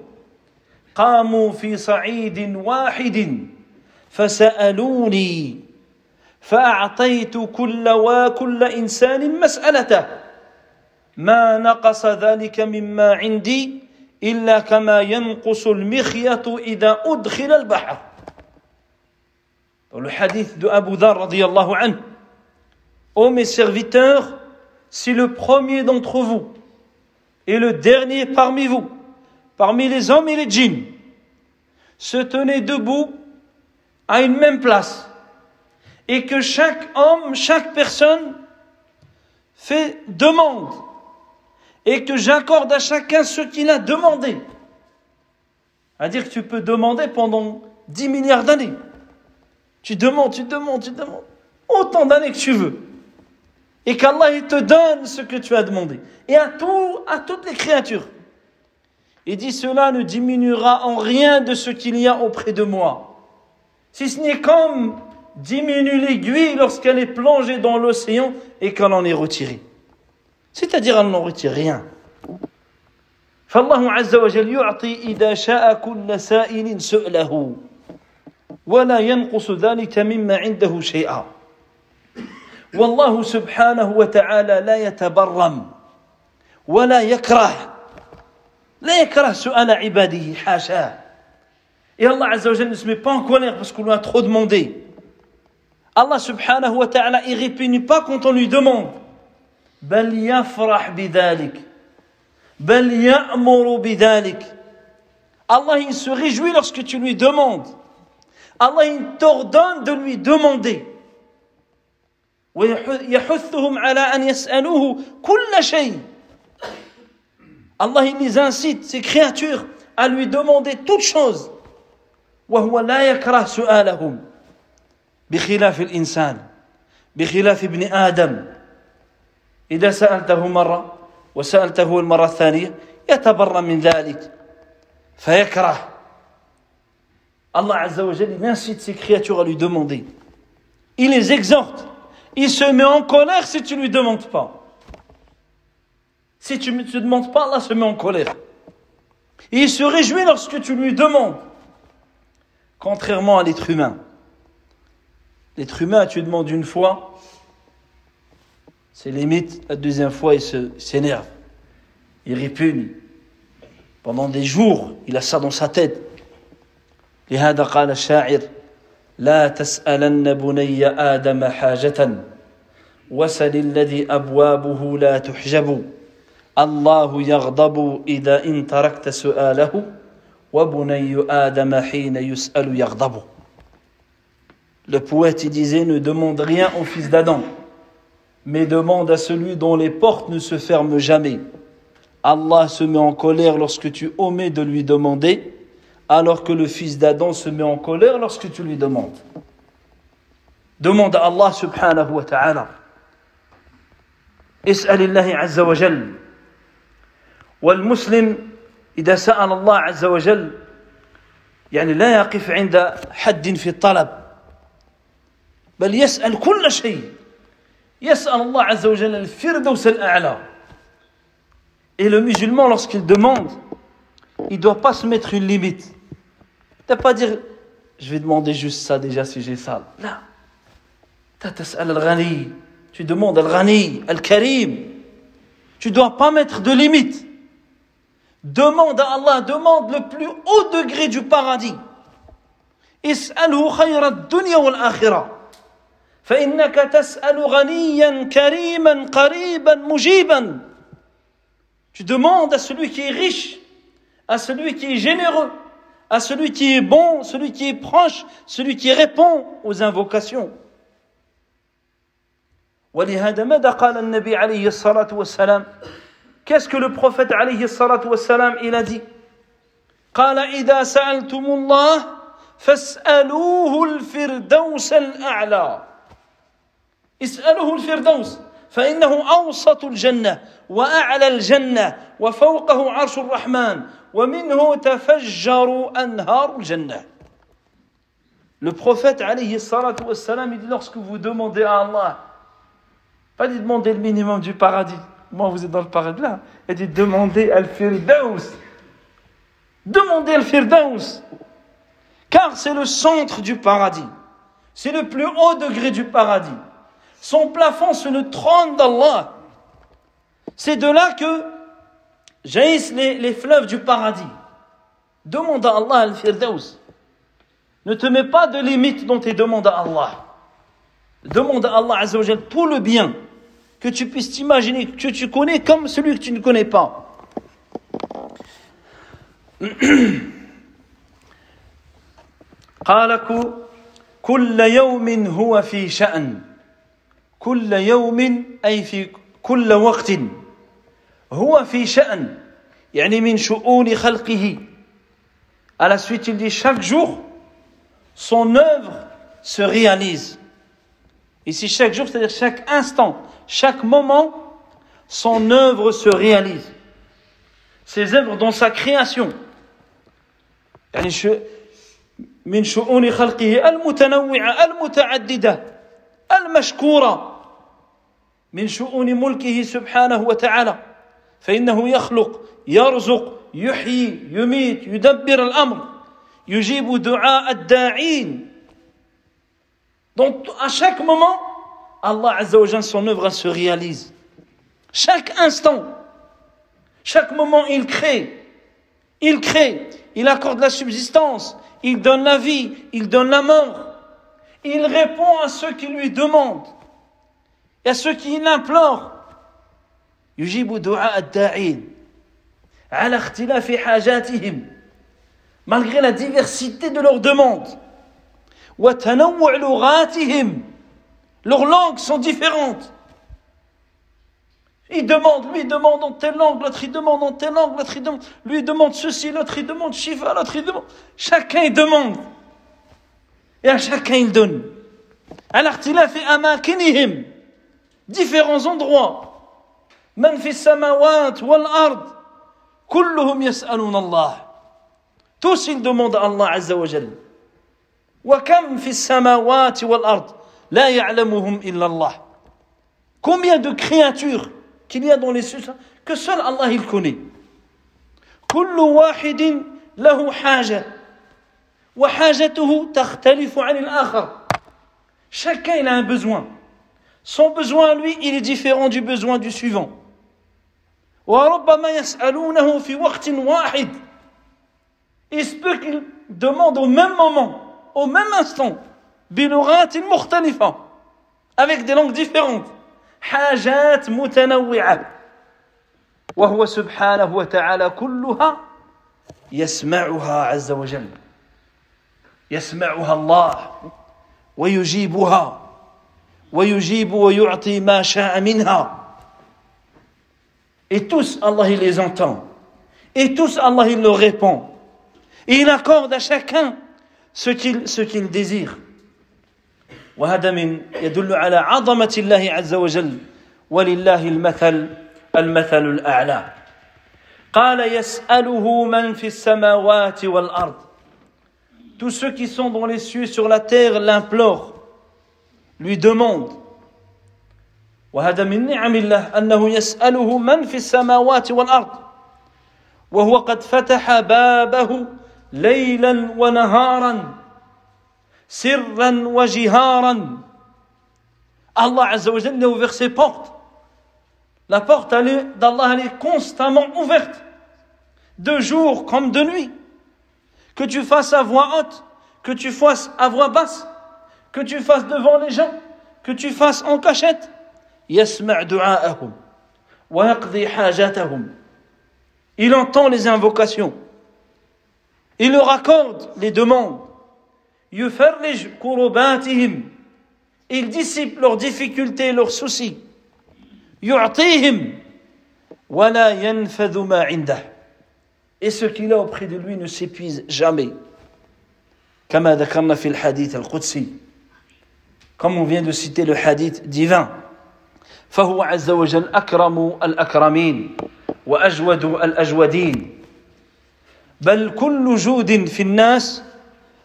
قاموا في صعيد واحد فسالوني فاعطيت كل وكل انسان مسالته ما نقص ذلك مما عندي الا كما ينقص المخيط اذا ادخل البحر Dans le hadith de Abu Dhar radiallahu anhu, Ô mes serviteurs, si le premier d'entre vous et le dernier parmi vous, parmi les hommes et les djinns, se tenaient debout à une même place, et que chaque homme, chaque personne fait demande, et que j'accorde à chacun ce qu'il a demandé. À dire que tu peux demander pendant 10 milliards d'années. Tu demandes, tu demandes, tu demandes. Autant d'années que tu veux. Et qu'Allah te donne ce que tu as demandé. Et à, tout, à toutes les créatures. Il dit cela ne diminuera en rien de ce qu'il y a auprès de moi. Si ce n'est comme diminue l'aiguille lorsqu'elle est plongée dans l'océan et qu'elle en est retirée. C'est-à-dire elle n'en retire rien. فالله عز وجل يعطي إذا شاء كل سائل سؤله ولا ينقص ذلك مما عنده شيئا والله سبحانه وتعالى لا يتبرم ولا يكره لا يكره سؤال عباده حاشاه Et Allah Azza wa ne se met pas en colère parce qu'on lui a trop demandé. Allah subhanahu wa ta'ala, il répugne pas quand on lui demande. بل يفرح بذلك بل يأمر بذلك Allah il se réjouit lorsque tu lui demandes Allah il t'ordonne de lui demander. ويحثهم على أن يسألوه كل شيء. Allah il les incite, ces créatures, à lui demander toutes choses. وهو لا يكره سؤالهم بخلاف الإنسان بخلاف ابن آدم إذا سألته مرة وسألته المرة الثانية يتبرم من ذلك فيكره Allah Azza wa il incite ses créatures à lui demander. Il les exhorte. Il se met en colère si tu ne lui demandes pas. Si tu ne te demandes pas, Allah se met en colère. Et il se réjouit lorsque tu lui demandes. Contrairement à l'être humain. L'être humain, tu demandes une fois, c'est limite, la deuxième fois, il s'énerve. Il répugne. Pendant des jours, il a ça dans sa tête. لهذا قال الشاعر لا تسألن بني آدم حاجة وسل الذي أبوابه لا تحجب الله يغضب إذا إن تركت سؤاله وبني آدم حين يسأل يغضب Le poète disait ne demande rien au fils d'Adam, mais demande à celui dont les portes ne se ferment jamais. Allah se met en colère lorsque tu omets de lui demander alors que le fils d'Adam se met en colère lorsque tu lui demandes. Demande à Allah subhanahu wa ta'ala. اسأل الله عز وجل والمسلم إذا سأل الله عز وجل يعني لا يقف عند حد في الطلب بل يسأل كل شيء يسأل الله عز وجل الفردوس الأعلى Et le musulman, lorsqu'il demande, il ne doit pas se mettre une limite. Il ne doit pas dire, je vais demander juste ça déjà si j'ai ça. Là. Tu demandes Al-Ghani, Al-Karim. Tu ne dois pas mettre de limite. Demande à Allah, demande le plus haut degré du paradis. اسأله خير الدنيا والآخرة فإنك تسأل غنيا كريما قريبا مجيبا Tu demandes à celui qui est riche, à celui qui est généreux, à celui qui est bon, celui qui est proche, celui qui répond aux invocations. ولهذا ماذا قال النبي عليه الصلاة والسلام Qu'est-ce que le prophète عليه الصلاة والسلام il a dit قال إذا سألتم الله فاسألوه الفردوس الأعلى اسألوه الفردوس فإنه أوسط الجنة وأعلى الجنة وفوقه عرش الرحمن ومنه تفجر أنهار الجنة Le prophète alayhi salatu wassalam, il dit lorsque vous demandez à Allah, pas dit demander le minimum du paradis, moi vous êtes dans le paradis là, il dit demandez al-firdaus, demandez al-firdaus, car c'est le centre du paradis, c'est le plus haut degré du paradis. Son plafond, c'est le trône d'Allah. C'est de là que jaillissent les, les fleuves du paradis. Demande à Allah al-Firdaus. Ne te mets pas de limite dans tes demandes à Allah. Demande à Allah Azzawajal tout le bien que tu puisses t'imaginer, que tu connais comme celui que tu ne connais pas. [clears throat] قال كل يوم هو في شأن كل يوم أي في كل وقت هو في شأن يعني من شؤون خلقه à la suite il dit chaque jour son œuvre se réalise ici chaque jour c'est-à-dire chaque instant chaque moment son œuvre se réalise ses œuvres dans sa création يعني من شؤون خلقه المتنوعة المتعددة المشكورة من شؤون ملكه سبحانه وتعالى فإنه يخلق يرزق يحيي يميت يدبر الأمر يجيب دعاء الداعين Donc à chaque moment, Allah Azza wa son œuvre se réalise. Chaque instant, chaque moment, il crée. Il crée, il accorde la subsistance, il donne la vie, il donne la mort. Il répond à ceux qui lui demandent. et à ceux qui l'implorent يجيب دعاء الداعين على اختلاف حاجاتهم malgré la diversité de leurs demandes وتنوع لغاتهم leurs langues sont différentes il demande, lui il demande en telle langue, l'autre il demande en telle langue, l'autre il demande, lui il demande ceci, l'autre il demande Shiva, l'autre il demande. Chacun il demande. Et à chacun il donne. على اختلاف أماكنهم Différents endroits من في السماوات والأرض كلهم يسألون الله tous ils demandent à Allah عز وجل وكم في السماوات والأرض لا يعلمهم إلا الله combien de créatures qu'il y a dans les cieux que seul Allah il connaît كل واحد له حاجة وحاجته تختلف عن الآخر chacun il a un besoin Son besoin, lui, il est différent du besoin du suivant. Il se peut qu'il demande au même moment, au même instant, avec des langues différentes. حاجات متنوعة وهو سبحانه وتعالى كلها يسمعها عز وجل يسمعها الله ويجيبها et tous Allah il les entend et tous Allah il leur répond Et il accorde à chacun ce qu'il ce qu'il désire. وهذا من يدل على عظمة الله عز وجل ولله المثل المثل الأعلى قال يسأله من في السماوات والأرض Tous ceux qui sont dans les cieux sur la terre l'implorent, lui demandent. وهذا من نعم الله أنه يسأله من في السماوات والأرض وهو قد فتح بابه ليلا ونهارا سرا وجهارا Allah Azza wa Jalla a ouvert ses portes. La porte d'Allah est constamment ouverte, de jour comme de nuit. Que tu fasses à voix haute, que tu fasses à voix basse, que tu fasses devant les gens, que tu fasses en cachette. يسمع دعاءهم ويقضي حاجاتهم. Il entend les invocations. Il leur accorde les demandes. يفرج كرباتهم il dissipe leurs difficultés, leurs soucis. يعطيهم ولا ينفذ ما عنده et ce qu'il a auprès de lui ne s'épuise jamais كما ذكرنا في الحديث القدسي comme on vient de citer le hadith divin فهو عز وجل أكرم الأكرمين وأجود الأجودين بل كل جود في الناس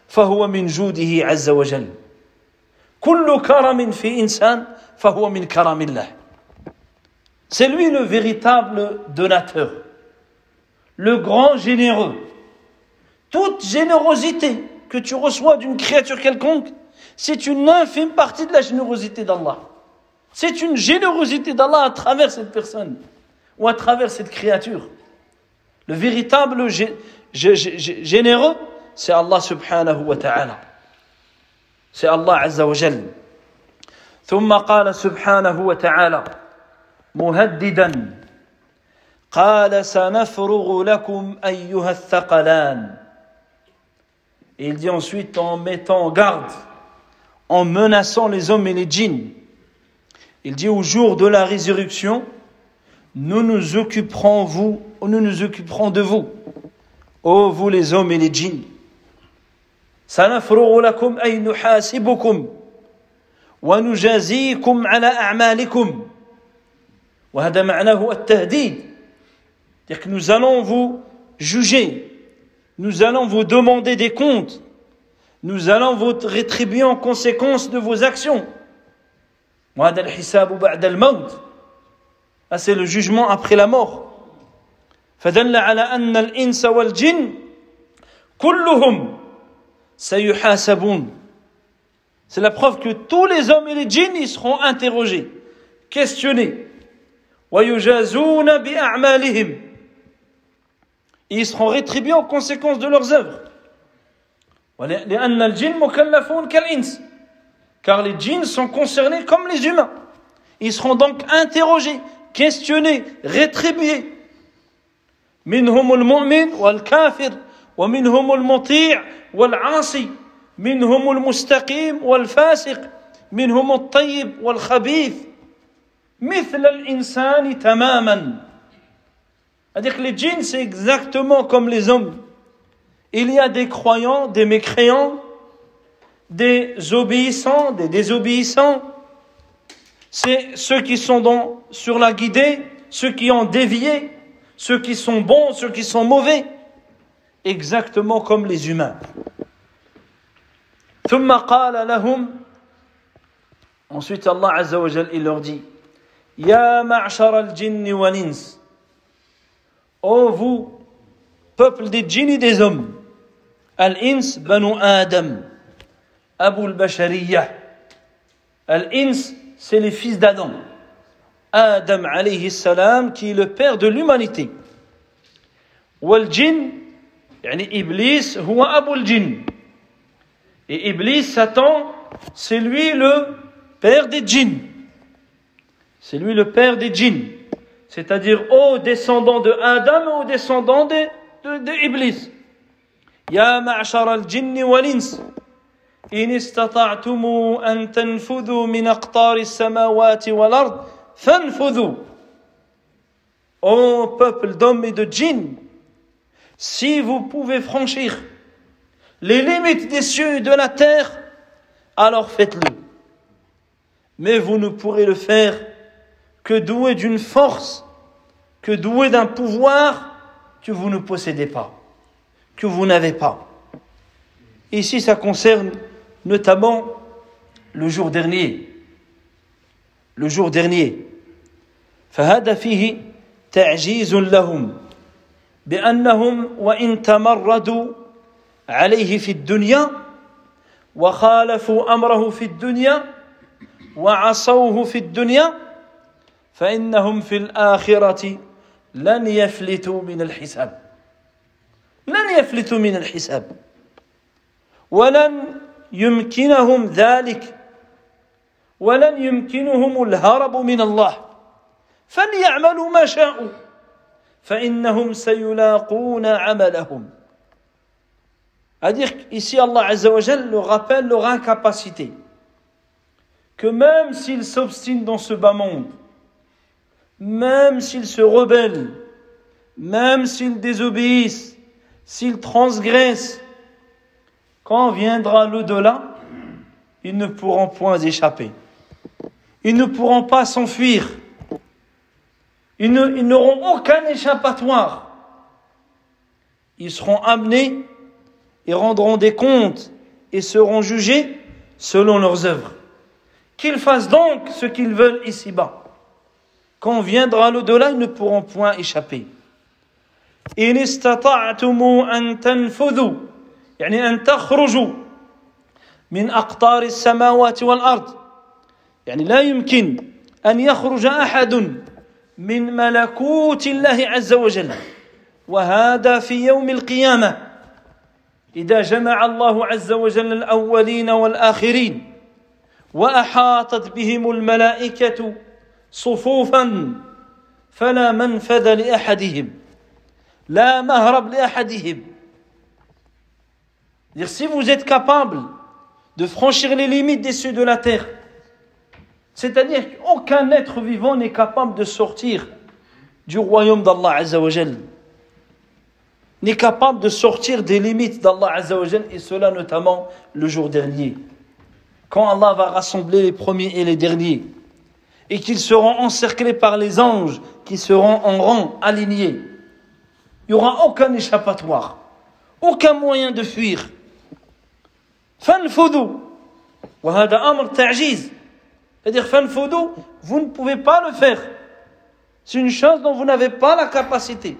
فهو من جوده عز وجل كل كرم في إنسان فهو من كرم الله C'est lui le véritable donateur, le grand généreux. Toute générosité que tu reçois d'une créature quelconque, c'est une infime partie de la générosité d'Allah. C'est une générosité d'Allah à travers cette personne ou à travers cette créature. Le véritable généreux, c'est Allah subhanahu wa ta'ala. C'est Allah azza wa jal. ثم قال سبحانه وتعالى مهددا قال سنفرغ لكم أيها الثقلان Et il dit ensuite en mettant en garde, en menaçant les hommes et les djinns. Il dit au jour de la résurrection, nous nous occuperons vous, nous nous occuperons de vous, ô vous les hommes et les djinns. سنفرغ لكم أي نحاسبكم ونجازيكم على أعمالكم وهذا معناه التهديد c'est-à-dire que nous allons vous juger nous allons vous demander des comptes nous allons vous rétribuer en conséquence de vos actions وهذا الحساب بعد الموت c'est le jugement après la mort فدل على أن الإنس والجن كلهم sayuhasaboun. C'est la preuve que tous les hommes et les djinns ils seront interrogés, questionnés. Ils seront rétribués en conséquence de leurs œuvres. Car les djinns sont concernés comme les humains. Ils seront donc interrogés, questionnés, rétribués. منهم المؤمن والكافر ومنهم المطيع والعاصي منهم المستقيم والفاسق منهم الطيب والخبيث مثل الإنسان تماما C'est-à-dire que les djinns, c'est exactement comme les hommes. il y a des croyants, des mécréants, des obéissants, des désobéissants. C'est ceux qui sont sur la guidée, ceux qui ont dévié, ceux qui sont bons, ceux qui sont mauvais, exactement comme les humains. Ensuite Allah Azza il leur dit Ya ma'shar al-jinn wa nins Ô oh vous, peuple des djinns des hommes Al-ins banu Adam Abu al-Bashariyah c'est les fils d'Adam Adam alayhi salam qui est le père de l'humanité Wal-jinn Yani Iblis, huwa Abul Jinn. Et Iblis, Satan, c'est lui le père des djinns. C'est lui le père des djinns. C'est-à-dire aux descendants de Adam, aux descendants de, de, de Iblis. يا معشر الجن والإنس إن استطعتم أن تنفذوا من أقطار السماوات والأرض فانفذوا Ô peuple d'hommes et de djinns, Si vous pouvez franchir les limites des cieux et de la terre, alors faites-le. Mais vous ne pourrez le faire que doué d'une force, que doué d'un pouvoir que vous ne possédez pas, que vous n'avez pas. Ici, ça concerne notamment le jour dernier. Le jour dernier. فهذا فيه تعجيز لهم بانهم وان تمردوا عليه في الدنيا وخالفوا امره في الدنيا وعصوه في الدنيا فانهم في الاخره لن يفلتوا من الحساب لن يفلتوا من الحساب. ولن يمكنهم ذلك. ولن يمكنهم الهرب من الله. فليعملوا ما شاءوا. فإنهم سيلاقون عملهم. أدير إيسي الله عز وجل لو غابل لو غانكاباسيتي que même s'ils s'obstinent dans ce bas monde, même s'ils se rebellent, même s'ils désobéissent, s'ils transgressent, quand viendra l'au-delà, ils ne pourront point échapper. Ils ne pourront pas s'enfuir. Ils n'auront aucun échappatoire. Ils seront amenés et rendront des comptes et seront jugés selon leurs œuvres. Qu'ils fassent donc ce qu'ils veulent ici-bas. Quand viendra l'au-delà, ils ne pourront point échapper. إن استطعتم أن تنفذوا يعني أن تخرجوا من أقطار السماوات والأرض يعني لا يمكن أن يخرج أحد من ملكوت الله عز وجل. وهذا في يوم القيامة إذا جمع الله عز وجل الأولين والآخرين وأحاطت بهم الملائكة صفوفا فلا منفذ لأحدهم. La mahrab li ahadihim. Dire si vous êtes capable de franchir les limites des cieux de la terre, c'est-à-dire qu'aucun être vivant n'est capable de sortir du royaume d'Allah Azzawajal, n'est capable de sortir des limites d'Allah Azzawajal, et cela notamment le jour dernier. Quand Allah va rassembler les premiers et les derniers, et qu'ils seront encerclés par les anges qui seront en rang, alignés. il n'y aura aucun échappatoire, aucun moyen de fuir. Fanfoudou. وهذا أمر تعجيز c'est-à-dire fanfoudou vous ne pouvez pas le faire c'est une chose dont vous n'avez pas la capacité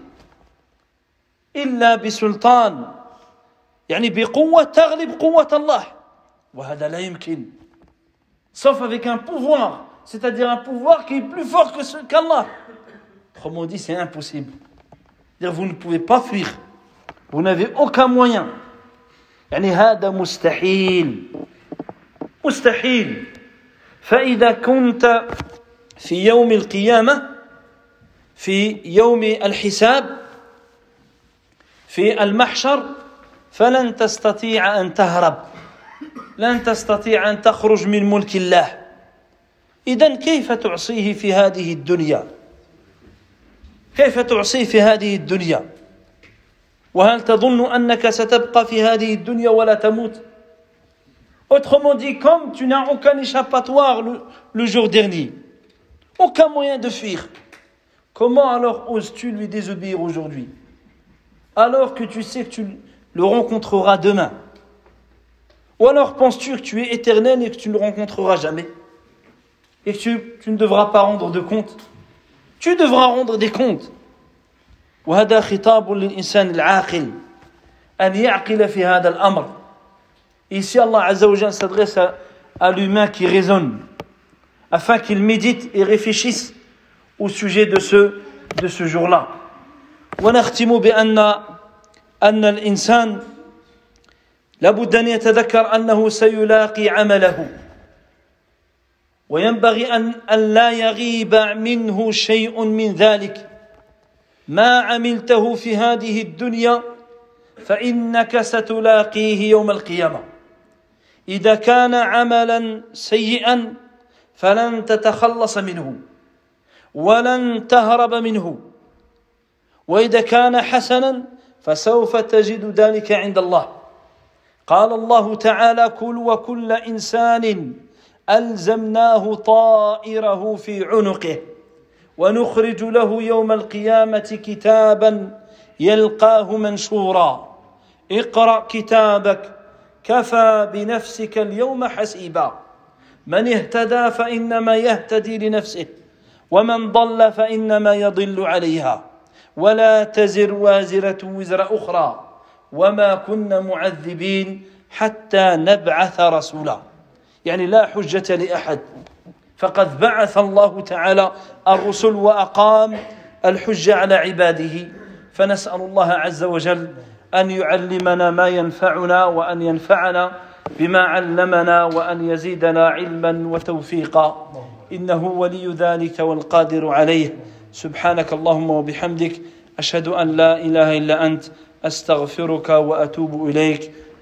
إلا بسلطان يعني بقوة تغلب قوة الله وهذا لا يمكن sauf avec un pouvoir c'est-à-dire un pouvoir qui est plus fort que ce qu'Allah autrement dit c'est impossible dire Vous ne pouvez pas fuir. Vous n'avez aucun moyen. يعني هذا مستحيل مستحيل فإذا كنت في يوم القيامة في يوم الحساب في المحشر فلن تستطيع أن تهرب لن تستطيع أن تخرج من ملك الله إذا كيف تعصيه في هذه الدنيا كيف تعصيه في هذه الدنيا وهل تظن أنك ستبقى في هذه الدنيا ولا تموت Autrement dit, comme tu n'as aucun échappatoire le, le, jour dernier, aucun moyen de fuir, comment alors oses-tu lui désobéir aujourd'hui Alors que tu sais que tu le rencontreras demain Ou alors penses-tu que tu es éternel et que tu ne le rencontreras jamais Et que tu, tu ne devras pas rendre de compte Tu devras rendre des comptes. وهذا خطاب للإنسان العاقل أن يعقل في هذا الأمر Ici, Allah Azzawajal s'adresse à, à l'humain qui raisonne, afin qu'il médite et réfléchisse au sujet de ce, de ce jour-là. ونختم بأن أن الإنسان لابد أن يتذكر أنه سيلاقي عمله وينبغي أن, لا يغيب منه شيء من ذلك. ما عملته في هذه الدنيا فإنك ستلاقيه يوم القيامة. إذا كان عملا سيئا فلن تتخلص منه ولن تهرب منه. وإذا كان حسنا فسوف تجد ذلك عند الله. قال الله تعالى كل وكل إنسان ألزمناه طائره في عنقه ونخرج له يوم القيامة كتابا يلقاه منشورا. اقرأ كتابك كفى بنفسك اليوم حسيبا. من اهتدى فإنما يهتدي لنفسه ومن ضل فإنما يضل عليها. ولا تزر وازرة وزر أخرى وما كنا معذبين حتى نبعث رسولا. يعني لا حجة لأحد. فقد بعث الله تعالى الرسل وأقام الحجه على عباده. فنسأل الله عز وجل أن يعلمنا ما ينفعنا وأن ينفعنا بما علمنا وأن يزيدنا علما وتوفيقا. إنه ولي ذلك والقادر عليه. سبحانك اللهم وبحمدك. أشهد أن لا إله إلا أنت. أستغفرك وأتوب إليك.